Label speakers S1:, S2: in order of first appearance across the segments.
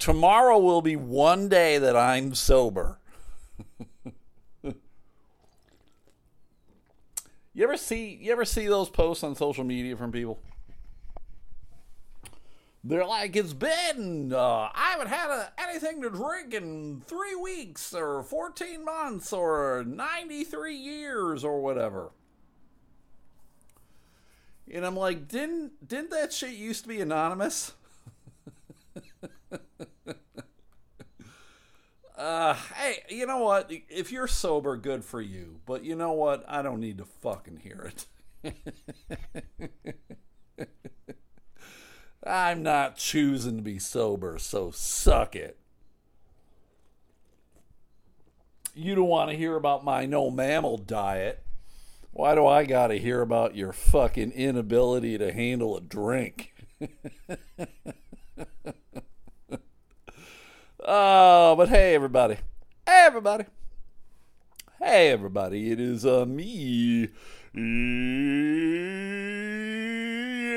S1: tomorrow will be one day that I'm sober. you ever see you ever see those posts on social media from people? They're like, it's been, uh, I haven't had a, anything to drink in three weeks or 14 months or 93 years or whatever. And I'm like, didn't didn't that shit used to be anonymous? Uh, hey, you know what? If you're sober, good for you. But you know what? I don't need to fucking hear it. I'm not choosing to be sober, so suck it. You don't want to hear about my no mammal diet. Why do I got to hear about your fucking inability to handle a drink? oh, but hey, everybody. Hey, everybody. Hey, everybody. It is uh, me.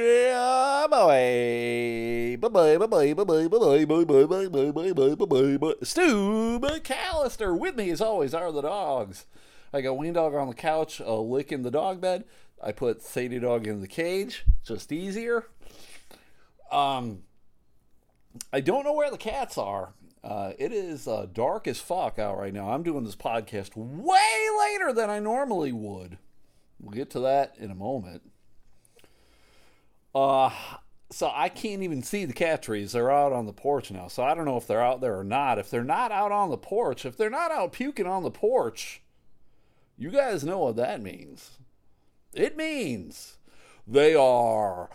S1: Yeah, boy. Bye-bye, bye-bye, bye-bye, bye-bye, bye-bye, bye-bye, bye-bye, bye-bye, bye Stu McAllister. With me, as always, are the dogs. I got Wayne Dog on the couch, uh, licking the dog bed. I put Sadie Dog in the cage, just easier. Um, I don't know where the cats are. Uh, it is uh, dark as fuck out right now. I'm doing this podcast way later than I normally would. We'll get to that in a moment. Uh, so I can't even see the cat trees. They're out on the porch now. So I don't know if they're out there or not. If they're not out on the porch, if they're not out puking on the porch, you guys know what that means. It means they are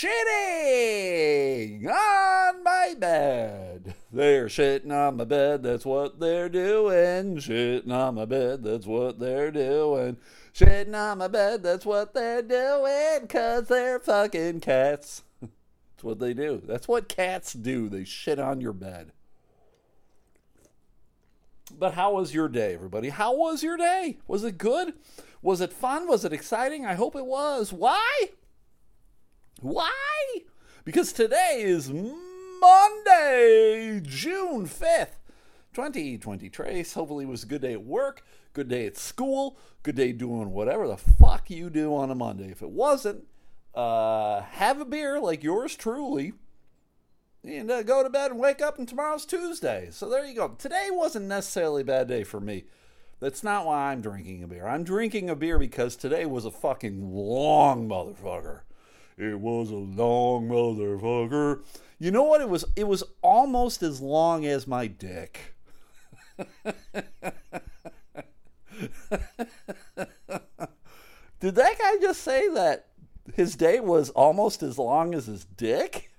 S1: shitting on my bed. They're shitting on my bed, that's what they're doing. Shitting on my bed, that's what they're doing. Shitting on my bed, that's what they're doing. Cause they're fucking cats. That's what they do. That's what cats do. They shit on your bed. But how was your day, everybody? How was your day? Was it good? Was it fun? Was it exciting? I hope it was. Why? Why? Because today is Monday, June 5th, 2020. Trace, hopefully, it was a good day at work, good day at school, good day doing whatever the fuck you do on a Monday. If it wasn't, uh, have a beer like yours truly and uh, go to bed and wake up and tomorrow's Tuesday. So there you go. Today wasn't necessarily a bad day for me. That's not why I'm drinking a beer. I'm drinking a beer because today was a fucking long motherfucker. It was a long motherfucker. You know what it was? It was almost as long as my dick. Did that guy just say that his day was almost as long as his dick?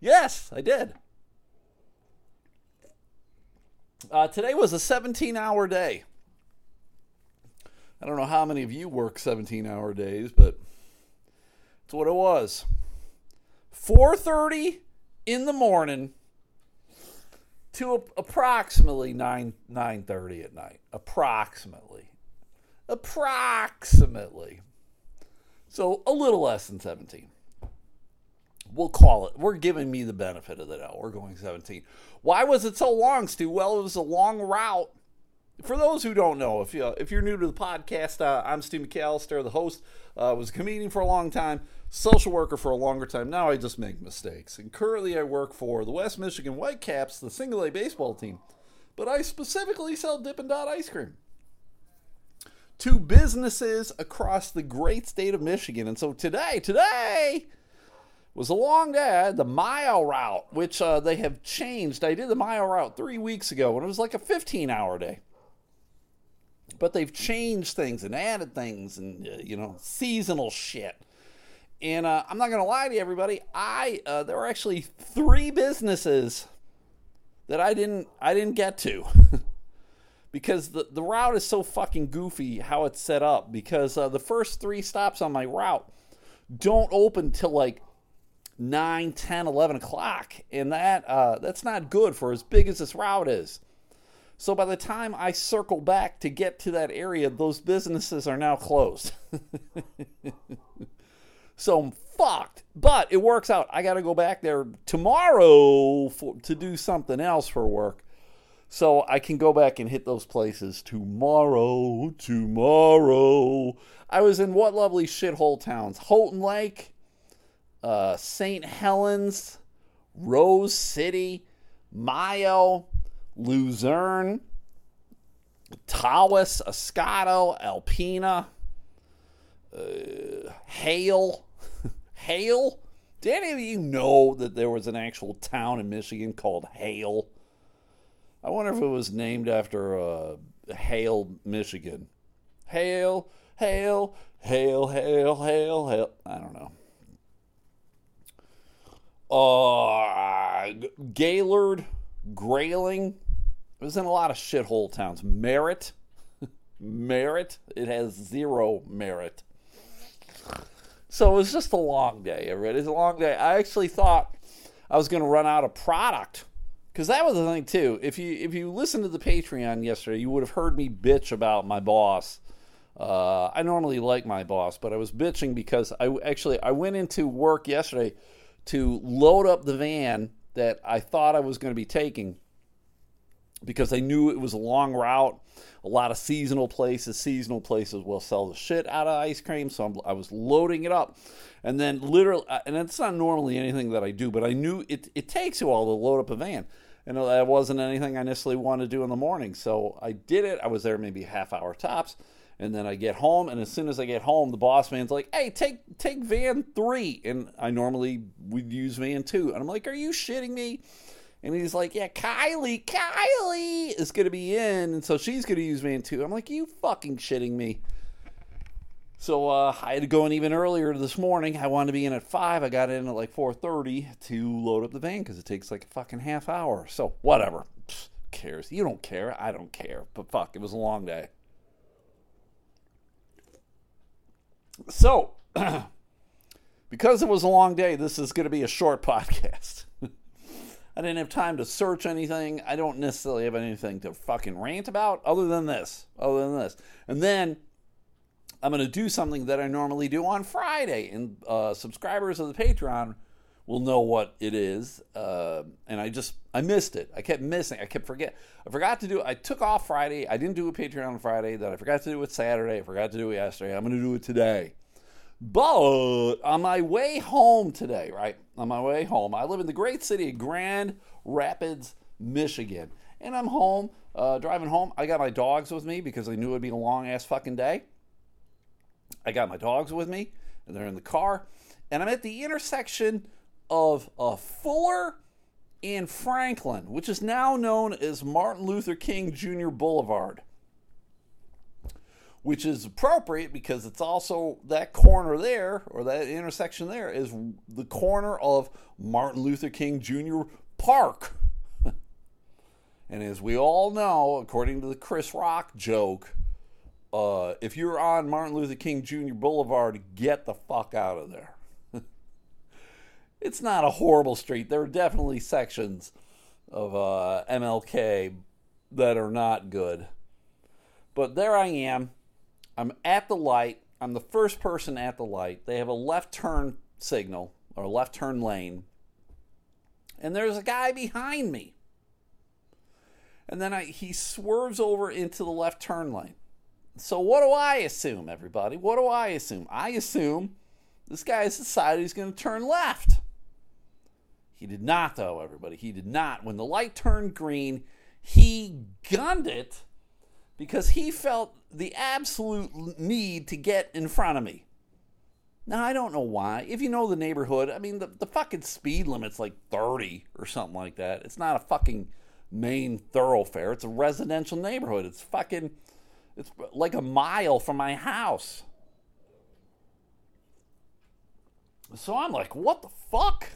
S1: yes, I did. Uh, today was a 17 hour day. I don't know how many of you work 17 hour days, but it's what it was. 4:30 in the morning to approximately 9 9:30 at night. Approximately. Approximately. So a little less than 17 we'll call it. We're giving me the benefit of the doubt. We're going 17. Why was it so long, Stu? Well, it was a long route. For those who don't know, if you if you're new to the podcast, uh, I'm Steve McAllister, the host. Uh, was a comedian for a long time, social worker for a longer time. Now I just make mistakes. And currently, I work for the West Michigan Whitecaps, the single A baseball team. But I specifically sell Dippin' Dot ice cream to businesses across the great state of Michigan. And so today, today was a long day. I had the mile route, which uh, they have changed. I did the mile route three weeks ago, and it was like a 15 hour day. But they've changed things and added things and, uh, you know, seasonal shit. And uh, I'm not to lie to everybody. I uh, there were actually three businesses that I didn't I didn't get to because the the route is so fucking goofy how it's set up. Because uh, the first three stops on my route don't open till like 9, 10, 11 o'clock. And that uh, that's not good for as big as this route is. So by the time I circle back to get to that area, those businesses are now closed. so I'm fucked. But it works out. I got to go back there tomorrow for, to do something else for work. So I can go back and hit those places tomorrow. Tomorrow. I was in what lovely shithole towns? Houghton Lake, uh, St. Helens, Rose City, Mio, Luzerne, Tawas, Oscoda, Alpena, uh, Hale. Hale? Did any of you know that there was an actual town in Michigan called Hale? I wonder if it was named after uh, Hale, Michigan. Hale, Hale, Hale, Hale, Hale, Hale. I don't know. Uh, Gaylord, Grayling. It was in a lot of shithole towns. Merritt, merit, It has zero merit. So it was just a long day. It was a long day. I actually thought I was going to run out of product because that was the thing too. If you if you listened to the Patreon yesterday, you would have heard me bitch about my boss. Uh, I normally like my boss, but I was bitching because I actually I went into work yesterday to load up the van that I thought I was going to be taking because I knew it was a long route. A lot of seasonal places, seasonal places will sell the shit out of ice cream. So I'm, i was loading it up. And then literally, uh, and it's not normally anything that I do, but I knew it, it takes a while to load up a van. And that wasn't anything I necessarily wanted to do in the morning. So I did it. I was there maybe half hour tops. And then I get home, and as soon as I get home, the boss man's like, "Hey, take take van three. And I normally would use van two, and I'm like, "Are you shitting me?" And he's like, "Yeah, Kylie, Kylie is gonna be in, and so she's gonna use van two. I'm like, "You fucking shitting me?" So uh, I had to go in even earlier this morning. I wanted to be in at five. I got in at like 4:30 to load up the van because it takes like a fucking half hour. So whatever. Cares? You don't care. I don't care. But fuck, it was a long day. So, because it was a long day, this is going to be a short podcast. I didn't have time to search anything. I don't necessarily have anything to fucking rant about other than this. Other than this. And then I'm going to do something that I normally do on Friday. And uh, subscribers of the Patreon will know what it is. Uh, and I just, I missed it. I kept missing. I kept forget. I forgot to do. I took off Friday. I didn't do a Patreon on Friday. Then I forgot to do it Saturday. I forgot to do it yesterday. I'm going to do it today. But on my way home today, right? On my way home, I live in the great city of Grand Rapids, Michigan. And I'm home, uh, driving home. I got my dogs with me because I knew it would be a long ass fucking day. I got my dogs with me, and they're in the car. And I'm at the intersection of Fuller and Franklin, which is now known as Martin Luther King Jr. Boulevard which is appropriate because it's also that corner there or that intersection there is the corner of Martin Luther King Jr. Park. and as we all know, according to the Chris Rock joke, uh, if you're on Martin Luther King Jr. Boulevard, get the fuck out of there. It's not a horrible street. There are definitely sections of uh, MLK that are not good. But there I am I'm at the light. I'm the first person at the light. They have a left turn signal or left turn lane. And there's a guy behind me. And then I, he swerves over into the left turn lane. So, what do I assume, everybody? What do I assume? I assume this guy has decided he's going to turn left. He did not, though, everybody. He did not. When the light turned green, he gunned it because he felt the absolute need to get in front of me. Now, I don't know why. If you know the neighborhood, I mean, the, the fucking speed limit's like 30 or something like that. It's not a fucking main thoroughfare, it's a residential neighborhood. It's fucking, it's like a mile from my house. So I'm like, what the fuck?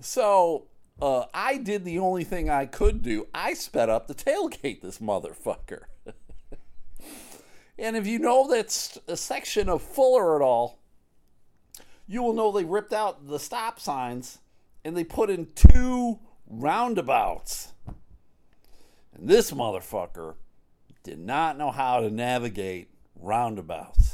S1: So uh, I did the only thing I could do. I sped up the tailgate this motherfucker. and if you know that a section of Fuller at all, you will know they ripped out the stop signs and they put in two roundabouts. And this motherfucker did not know how to navigate roundabouts.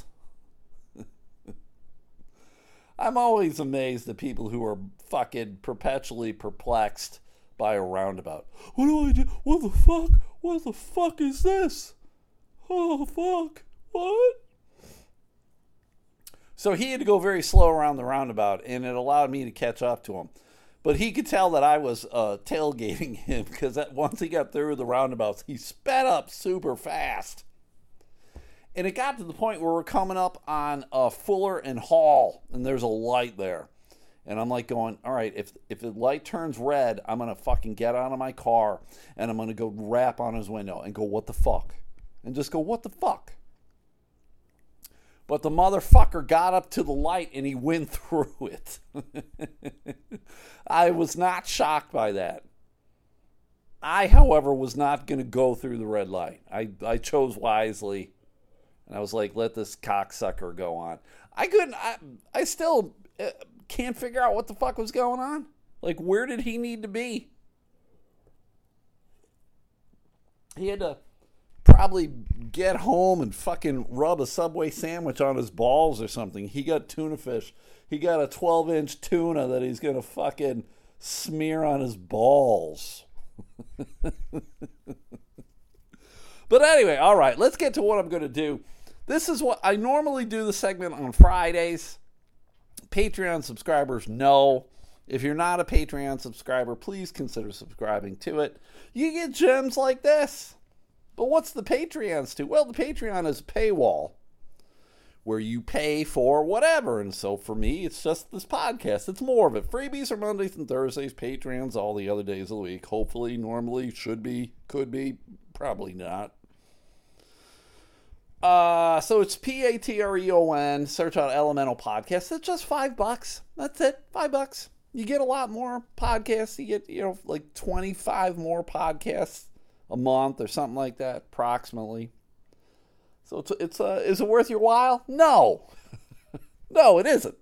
S1: I'm always amazed at people who are fucking perpetually perplexed by a roundabout. What do I do? What the fuck? What the fuck is this? Oh, fuck. What? So he had to go very slow around the roundabout, and it allowed me to catch up to him. But he could tell that I was uh, tailgating him because once he got through the roundabouts, he sped up super fast. And it got to the point where we're coming up on Fuller and Hall, and there's a light there. And I'm like going, all right, if if the light turns red, I'm gonna fucking get out of my car and I'm gonna go rap on his window and go, what the fuck? And just go, what the fuck? But the motherfucker got up to the light and he went through it. I was not shocked by that. I, however, was not going to go through the red light. I, I chose wisely. And I was like, let this cocksucker go on. I couldn't, I, I still uh, can't figure out what the fuck was going on. Like, where did he need to be? He had to probably get home and fucking rub a Subway sandwich on his balls or something. He got tuna fish. He got a 12 inch tuna that he's going to fucking smear on his balls. but anyway, all right, let's get to what I'm going to do. This is what I normally do the segment on Fridays. Patreon subscribers know. If you're not a Patreon subscriber, please consider subscribing to it. You get gems like this. But what's the Patreons to? Well, the Patreon is a paywall where you pay for whatever. And so for me, it's just this podcast. It's more of it. Freebies are Mondays and Thursdays, Patreons all the other days of the week. Hopefully, normally, should be, could be, probably not. Uh, so it's P A T R E O N. Search out Elemental Podcast. It's just five bucks. That's it. Five bucks. You get a lot more podcasts. You get, you know, like 25 more podcasts a month or something like that, approximately. So it's, it's uh, is it worth your while? No. no, it isn't.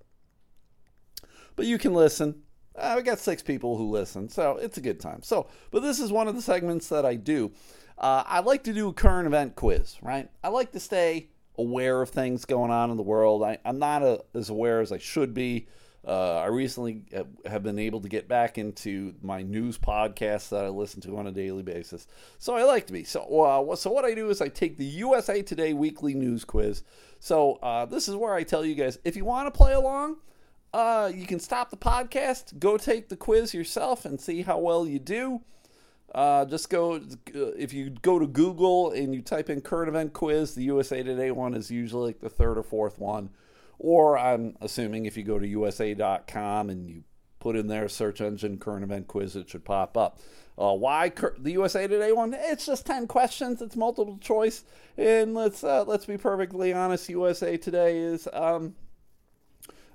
S1: But you can listen. Uh, got six people who listen, so it's a good time. So, but this is one of the segments that I do. Uh, I like to do a current event quiz, right? I like to stay aware of things going on in the world. I, am not a, as aware as I should be. Uh, I recently have been able to get back into my news podcasts that I listen to on a daily basis. So I like to be. So, uh, so what I do is I take the USA Today weekly news quiz. So uh, this is where I tell you guys if you want to play along, uh, you can stop the podcast, go take the quiz yourself, and see how well you do. Uh, just go if you go to Google and you type in current event quiz. The USA Today one is usually like the third or fourth one. Or I'm assuming if you go to USA.com and you put in there search engine current event quiz, it should pop up. Uh, why cur- the USA Today one? It's just ten questions. It's multiple choice, and let's uh, let's be perfectly honest. USA Today is um,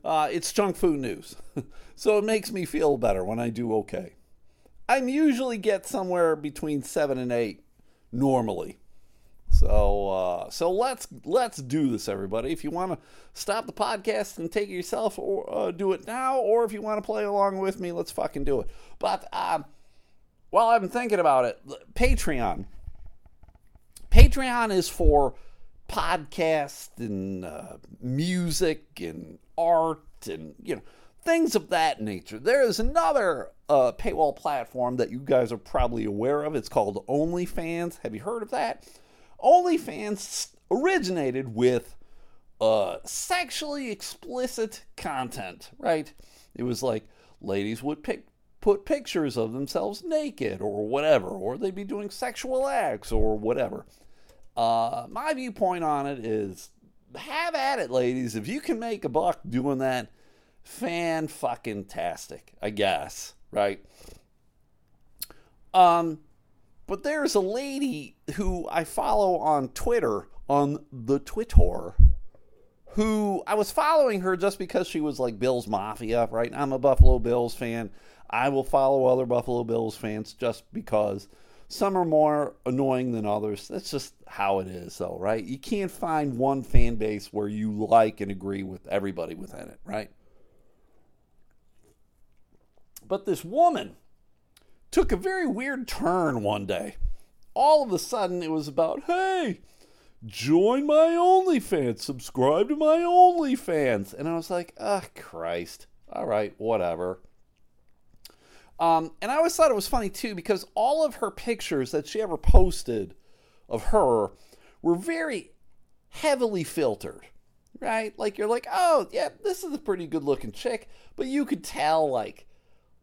S1: uh, it's junk food news, so it makes me feel better when I do okay. I usually get somewhere between seven and eight normally. So uh, so let's let's do this, everybody. If you want to stop the podcast and take it yourself, or uh, do it now, or if you want to play along with me, let's fucking do it. But um, while I'm thinking about it, Patreon. Patreon is for podcast and uh, music and art and you know things of that nature. There is another uh, paywall platform that you guys are probably aware of. It's called OnlyFans. Have you heard of that? OnlyFans originated with uh, sexually explicit content, right? It was like ladies would pick, put pictures of themselves naked or whatever, or they'd be doing sexual acts or whatever. Uh, my viewpoint on it is have at it, ladies. If you can make a buck doing that, fan fucking tastic, I guess, right? Um, but there's a lady who I follow on Twitter, on the Twitter, who I was following her just because she was like Bills Mafia, right? I'm a Buffalo Bills fan. I will follow other Buffalo Bills fans just because some are more annoying than others. That's just how it is, though, right? You can't find one fan base where you like and agree with everybody within it, right? But this woman took a very weird turn one day. All of a sudden, it was about, hey, join my OnlyFans, subscribe to my OnlyFans. And I was like, ah, oh, Christ. All right, whatever. Um, and I always thought it was funny too because all of her pictures that she ever posted of her were very heavily filtered, right? Like you're like, oh yeah, this is a pretty good looking chick, but you could tell like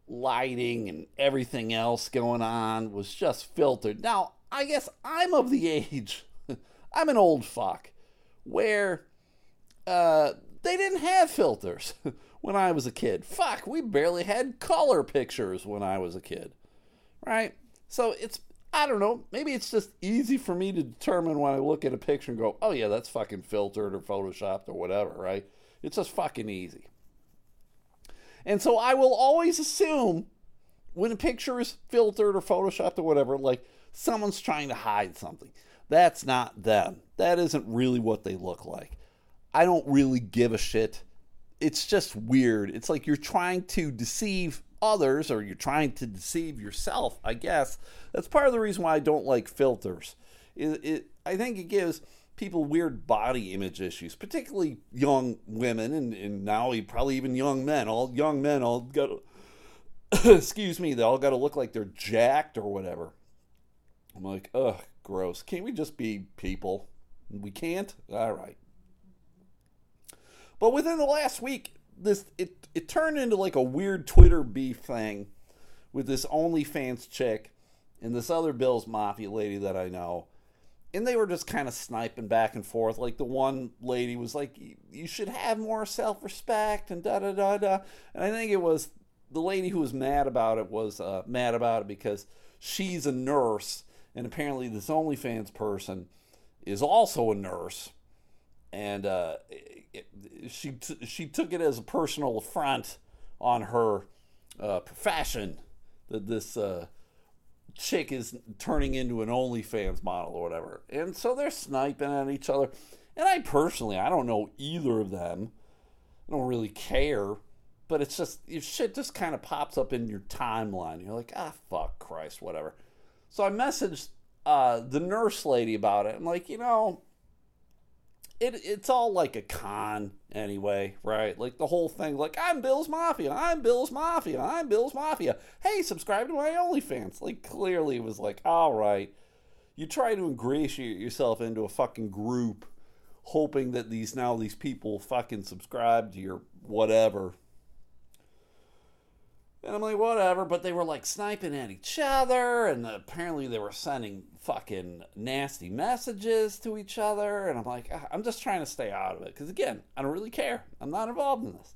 S1: lighting and everything else going on was just filtered. Now, I guess I'm of the age, I'm an old fuck, where uh, they didn't have filters when I was a kid. Fuck, we barely had color pictures when I was a kid, right? So it's, I don't know, maybe it's just easy for me to determine when I look at a picture and go, oh yeah, that's fucking filtered or photoshopped or whatever, right? It's just fucking easy. And so I will always assume when a picture is filtered or photoshopped or whatever, like someone's trying to hide something. That's not them. That isn't really what they look like. I don't really give a shit. It's just weird. It's like you're trying to deceive others or you're trying to deceive yourself, I guess. That's part of the reason why I don't like filters. It, it I think it gives people weird body image issues, particularly young women and, and now probably even young men. All young men all got excuse me, they all got to look like they're jacked or whatever. I'm like, ugh, gross. Can't we just be people? We can't? All right. But within the last week, this it it turned into like a weird Twitter beef thing with this OnlyFans chick and this other Bills Mafia lady that I know and they were just kind of sniping back and forth. Like the one lady was like, "You should have more self-respect," and da da da da. And I think it was the lady who was mad about it was uh, mad about it because she's a nurse, and apparently this OnlyFans person is also a nurse, and uh, it, she t- she took it as a personal affront on her uh, profession that this uh, chick is turning into an OnlyFans model or whatever. And so they're sniping at each other. And I personally, I don't know either of them. I don't really care. But it's just, if shit just kind of pops up in your timeline. You're like, ah, fuck Christ, whatever. So I messaged uh, the nurse lady about it. I'm like, you know, it it's all like a con anyway, right? Like the whole thing, like I'm Bill's Mafia, I'm Bill's Mafia, I'm Bill's Mafia. Hey, subscribe to my OnlyFans. Like clearly it was like, all right, you try to ingratiate yourself into a fucking group, hoping that these now these people fucking subscribe to your whatever and I'm like, whatever. But they were like sniping at each other, and apparently they were sending fucking nasty messages to each other. And I'm like, ah, I'm just trying to stay out of it. Because again, I don't really care. I'm not involved in this.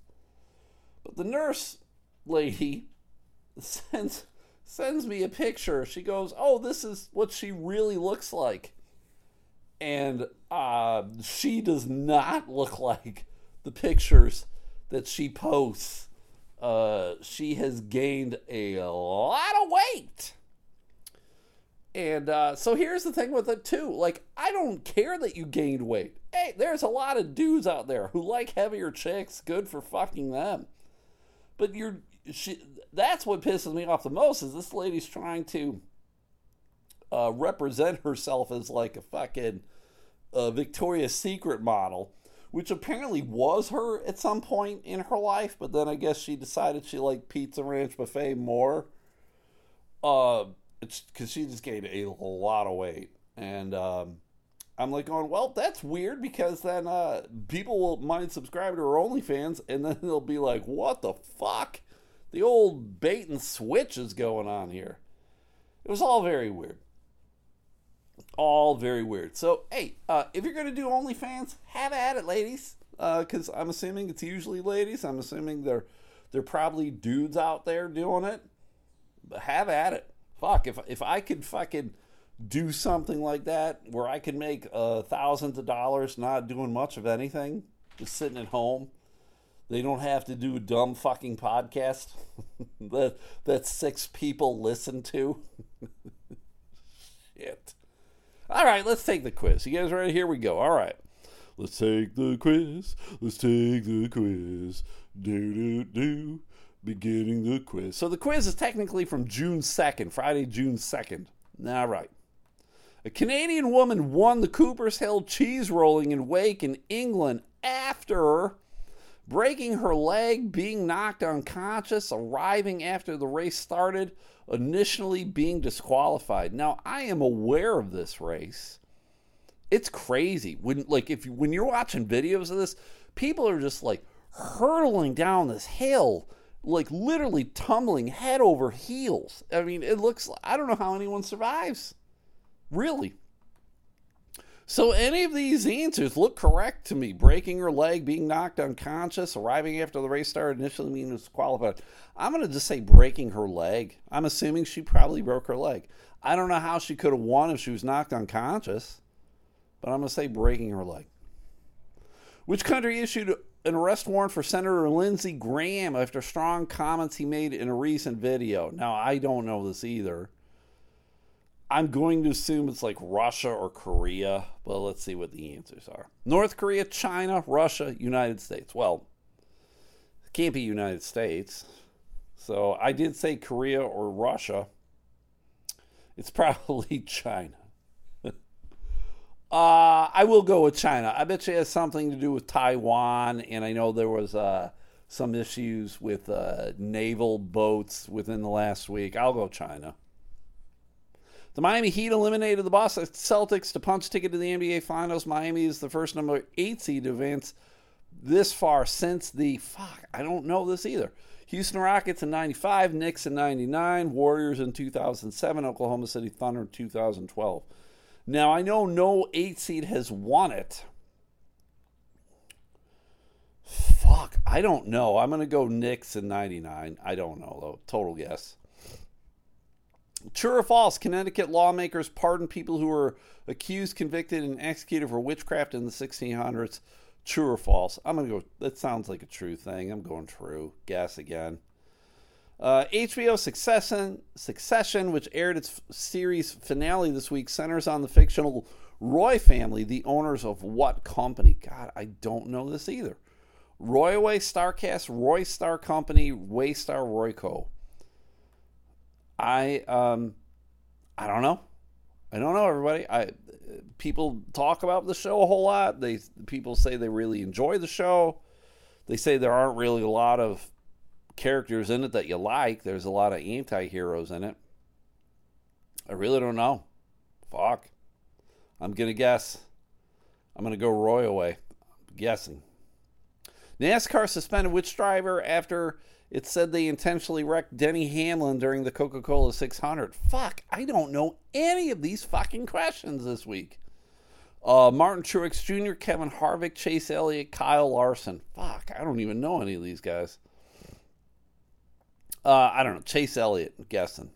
S1: But the nurse lady sends sends me a picture. She goes, "Oh, this is what she really looks like," and uh, she does not look like the pictures that she posts uh, she has gained a lot of weight. And uh, so here's the thing with it too. Like, I don't care that you gained weight. Hey, there's a lot of dudes out there who like heavier chicks. Good for fucking them. But you're she. That's what pisses me off the most. Is this lady's trying to uh, represent herself as like a fucking uh, Victoria's Secret model which apparently was her at some point in her life, but then I guess she decided she liked Pizza Ranch Buffet more. Uh, it's because she just gained a lot of weight, and um, I'm like going, well, that's weird because then uh, people will mind subscribe to her OnlyFans, and then they'll be like, what the fuck? The old bait and switch is going on here. It was all very weird all very weird. So, hey, uh, if you're going to do OnlyFans, have at it, ladies. Because uh, I'm assuming it's usually ladies. I'm assuming they're they're probably dudes out there doing it. But have at it. Fuck, if if I could fucking do something like that where I could make uh, thousands of dollars not doing much of anything, just sitting at home. They don't have to do a dumb fucking podcast that that six people listen to. Shit. All right, let's take the quiz. You guys ready? Here we go. All right. Let's take the quiz. Let's take the quiz. Do, do, do. Beginning the quiz. So the quiz is technically from June 2nd, Friday, June 2nd. All right. A Canadian woman won the Cooper's Hill cheese rolling in Wake in England after breaking her leg, being knocked unconscious, arriving after the race started, initially being disqualified. Now, I am aware of this race. It's crazy. When like if when you're watching videos of this, people are just like hurtling down this hill, like literally tumbling head over heels. I mean, it looks I don't know how anyone survives. Really. So any of these answers look correct to me. Breaking her leg, being knocked unconscious, arriving after the race started, initially being disqualified. I'm going to just say breaking her leg. I'm assuming she probably broke her leg. I don't know how she could have won if she was knocked unconscious, but I'm going to say breaking her leg. Which country issued an arrest warrant for Senator Lindsey Graham after strong comments he made in a recent video? Now, I don't know this either. I'm going to assume it's like Russia or Korea, but let's see what the answers are. North Korea, China, Russia, United States. Well, it can't be United States. So I did say Korea or Russia. It's probably China. uh, I will go with China. I bet you it has something to do with Taiwan, and I know there was uh, some issues with uh, naval boats within the last week. I'll go China. The Miami Heat eliminated the Boston Celtics to punch ticket to the NBA Finals. Miami is the first number eight seed to advance this far since the fuck. I don't know this either. Houston Rockets in 95, Knicks in 99, Warriors in 2007, Oklahoma City Thunder in 2012. Now, I know no eight seed has won it. Fuck, I don't know. I'm going to go Knicks in 99. I don't know, though. Total guess. True or false, Connecticut lawmakers pardon people who were accused, convicted, and executed for witchcraft in the 1600s. True or false? I'm going to go, that sounds like a true thing. I'm going true. Guess again. Uh, HBO Succession, Succession, which aired its series finale this week, centers on the fictional Roy family, the owners of what company? God, I don't know this either. Royway Starcast, Roy Star Company, Waystar Royco. I um, I don't know. I don't know, everybody. I people talk about the show a whole lot. They people say they really enjoy the show. They say there aren't really a lot of characters in it that you like. There's a lot of anti-heroes in it. I really don't know. Fuck. I'm gonna guess. I'm gonna go Roy away. I'm guessing. NASCAR suspended which driver after it said they intentionally wrecked Denny Hamlin during the Coca Cola 600. Fuck, I don't know any of these fucking questions this week. Uh, Martin Truex Jr., Kevin Harvick, Chase Elliott, Kyle Larson. Fuck, I don't even know any of these guys. Uh, I don't know. Chase Elliott, I'm guessing.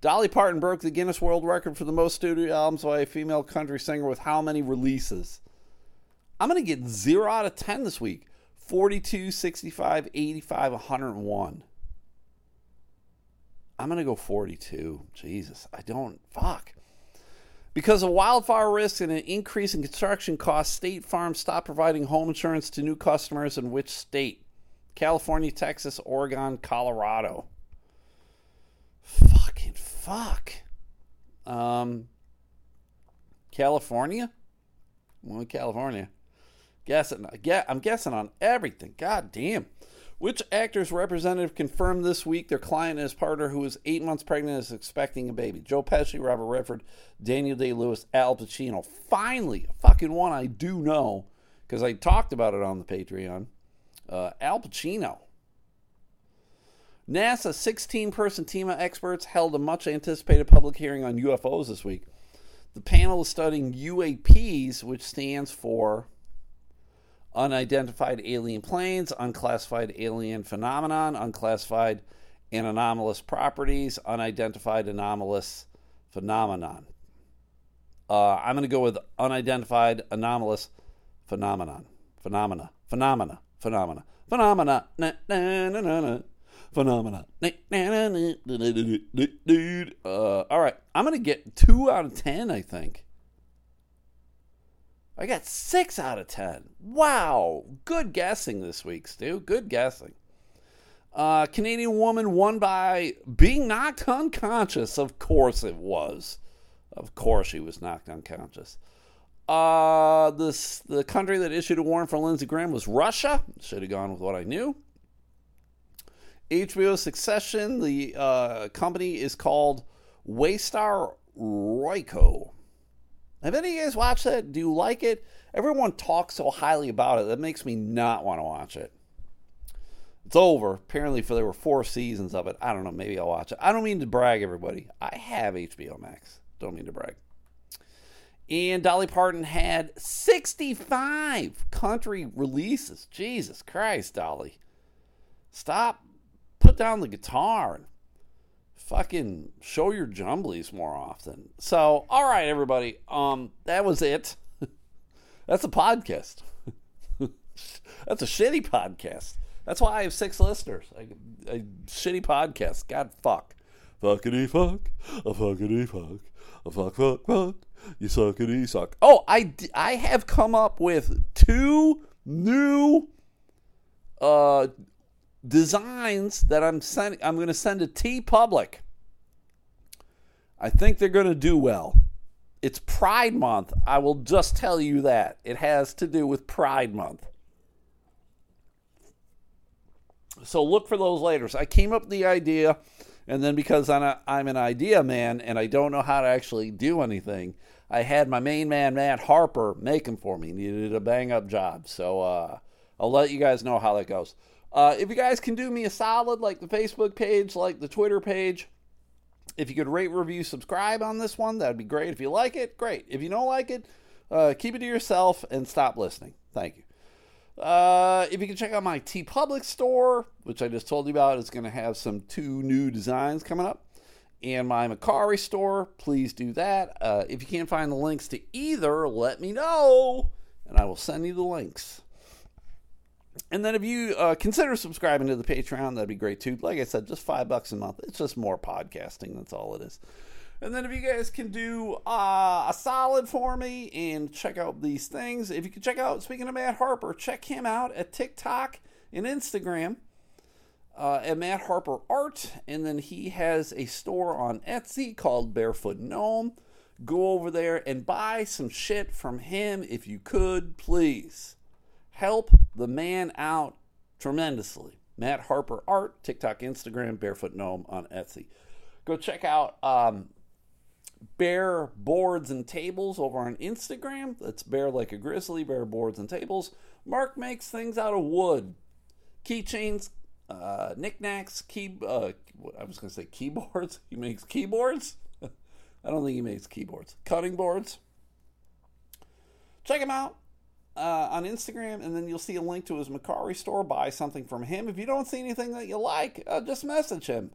S1: Dolly Parton broke the Guinness World Record for the most studio albums by a female country singer with how many releases? I'm going to get 0 out of 10 this week. 42, 65, 85, 101. I'm going to go 42. Jesus, I don't. Fuck. Because of wildfire risks and an increase in construction costs, State Farm stopped providing home insurance to new customers in which state? California, Texas, Oregon, Colorado. Fucking fuck. Um, California? Well, California. Guessing, I'm guessing on everything. God damn. Which actor's representative confirmed this week their client and his partner, who is eight months pregnant, is expecting a baby? Joe Pesci, Robert Redford, Daniel Day Lewis, Al Pacino. Finally, a fucking one I do know because I talked about it on the Patreon. Uh, Al Pacino. NASA 16 person team of experts held a much anticipated public hearing on UFOs this week. The panel is studying UAPs, which stands for unidentified alien planes, unclassified alien phenomenon, unclassified and anomalous properties, unidentified anomalous phenomenon. Uh, I'm going to go with unidentified anomalous phenomenon. Phenomena. Phenomena. Phenomena. Phenomena. Na, na, na, na, na. Phenomena. Uh, all right. I'm going to get two out of ten, I think. I got six out of ten. Wow. Good guessing this week, Stu. Good guessing. Uh, Canadian woman won by being knocked unconscious. Of course it was. Of course, she was knocked unconscious. Uh, this the country that issued a warrant for Lindsey Graham was Russia. Should have gone with what I knew. HBO Succession. The uh, company is called Waystar Royco. Have any of you guys watched that? Do you like it? Everyone talks so highly about it that makes me not want to watch it. It's over. Apparently, for there were four seasons of it. I don't know. Maybe I'll watch it. I don't mean to brag, everybody. I have HBO Max. Don't mean to brag. And Dolly Parton had 65 country releases. Jesus Christ, Dolly. Stop. Put down the guitar and fucking show your jumblies more often. So, all right, everybody. Um, that was it. That's a podcast. That's a shitty podcast. That's why I have six listeners. A, shitty podcast. God fuck. Fuckity fuck. A fuckity fuck. A fuck fuck fuck. You suckity suck. Oh, I, I have come up with two new uh, designs that I'm sending. I'm going to send to TeePublic. I think they're going to do well. It's Pride Month. I will just tell you that. It has to do with Pride Month. So look for those later. So I came up with the idea, and then because I'm, a, I'm an idea man and I don't know how to actually do anything, I had my main man, Matt Harper, make them for me. He Needed a bang up job. So uh, I'll let you guys know how that goes. Uh, if you guys can do me a solid, like the Facebook page, like the Twitter page, if you could rate, review, subscribe on this one, that'd be great. If you like it, great. If you don't like it, uh, keep it to yourself and stop listening. Thank you. Uh, if you can check out my TeePublic store, which I just told you about, it's going to have some two new designs coming up, and my Mercari store, please do that. Uh, if you can't find the links to either, let me know, and I will send you the links. And then if you uh, consider subscribing to the Patreon, that'd be great too. Like I said, just five bucks a month. It's just more podcasting. That's all it is. And then if you guys can do uh, a solid for me and check out these things, if you can check out, speaking of Matt Harper, check him out at TikTok and Instagram uh, at Matt Harper Art. And then he has a store on Etsy called Barefoot Gnome. Go over there and buy some shit from him if you could, please help the man out tremendously. Matt Harper Art, TikTok, Instagram, Barefoot Gnome on Etsy. Go check out um, Bear Boards and Tables over on Instagram. That's Bear like a grizzly, Bear Boards and Tables. Mark makes things out of wood, keychains, uh, knickknacks, key. Uh, I was going to say keyboards. He makes keyboards. I don't think he makes keyboards. Cutting boards. Check him out uh, on Instagram, and then you'll see a link to his Mercari store. Buy something from him. If you don't see anything that you like, uh, just message him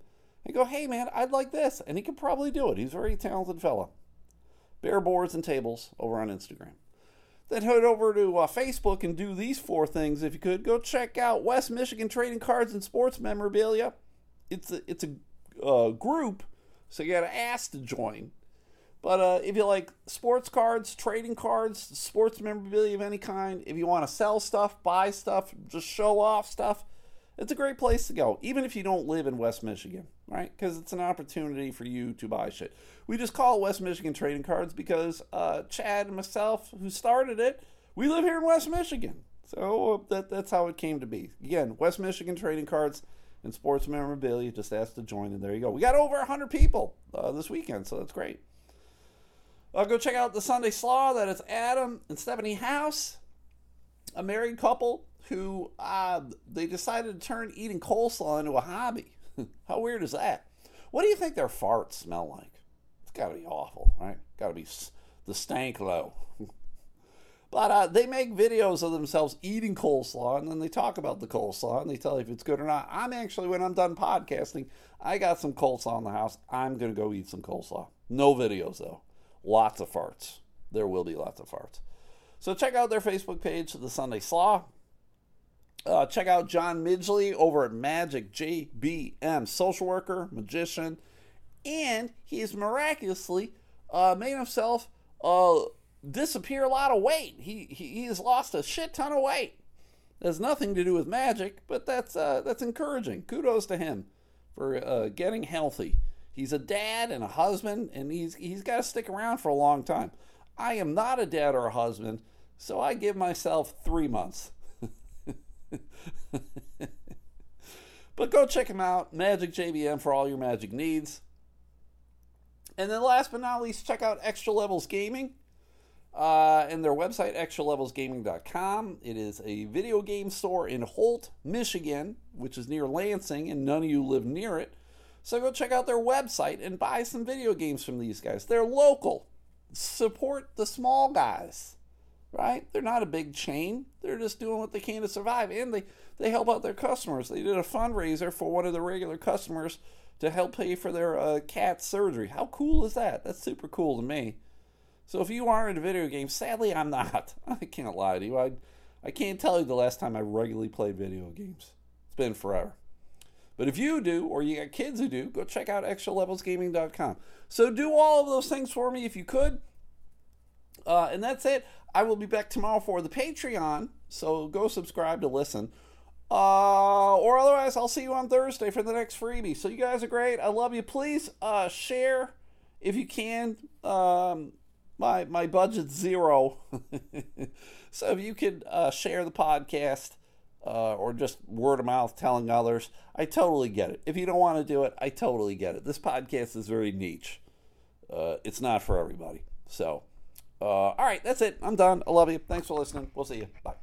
S1: and go, "Hey, man, I'd like this," and he could probably do it. He's a very talented fella. Bear boards and tables over on Instagram. Then head over to uh, Facebook and do these four things if you could. Go check out West Michigan Trading Cards and Sports Memorabilia. It's a, it's a uh, group, so you got to ask to join. But uh, if you like sports cards, trading cards, sports memorabilia of any kind, if you want to sell stuff, buy stuff, just show off stuff, it's a great place to go, even if you don't live in West Michigan, right? Because it's an opportunity for you to buy shit. We just call it West Michigan Trading Cards because uh, Chad and myself, who started it, we live here in West Michigan. So uh, that, that's how it came to be. Again, West Michigan Trading Cards and Sports Memorabilia. Just asked to join, and there you go. We got over 100 people uh, this weekend, so that's great. Uh, go check out the Sunday Slaw. That is Adam and Stephanie House, a married couple who uh, they decided to turn eating coleslaw into a hobby. How weird is that? What do you think their farts smell like? It's got to be awful, right? Got to be the stank low. but uh, they make videos of themselves eating coleslaw, and then they talk about the coleslaw, and they tell you if it's good or not. I'm actually, when I'm done podcasting, I got some coleslaw in the house. I'm going to go eat some coleslaw. No videos, though lots of farts. There will be lots of farts. So check out their Facebook page, The Sunday Slaw. Uh, check out John Midgley over at Magic JBM, social worker, magician, and he has miraculously uh, made himself uh, disappear a lot of weight. He, he, he has lost a shit ton of weight. Has nothing to do with magic, but that's uh, that's encouraging. Kudos to him for uh, getting healthy. He's a dad and a husband, and he's he's got to stick around for a long time. I am not a dad or a husband, so I give myself three months. but go check him out, Magic JBM, for all your magic needs. And then last but not least, check out Extra Levels Gaming uh, and their website, extralevelsgaming.com. It is a video game store in Holt, Michigan, which is near Lansing, and none of you live near it. So go check out their website and buy some video games from these guys. They're local. Support the small guys, right? They're not a big chain. They're just doing what they can to survive. And they, they help out their customers. They did a fundraiser for one of the regular customers to help pay for their uh, cat's surgery. How cool is that? That's super cool to me. So if you are into video games, sadly I'm not. I can't lie to you. I, I can't tell you the last time I regularly played video games. It's been forever. But if you do, or you got kids who do, go check out extralevelsgaming.com. So do all of those things for me if you could. Uh, and that's it. I will be back tomorrow for the Patreon. So go subscribe to listen. Uh, or otherwise, I'll see you on Thursday for the next freebie. So you guys are great. I love you. Please uh, share if you can. Um, my my budget's zero, so if you could uh, share the podcast uh, or just word of mouth telling others. I totally get it. If you don't want to do it, I totally get it. This podcast is very niche. Uh, it's not for everybody. So, uh, all right, that's it. I'm done. I love you. Thanks for listening. We'll see you. Bye.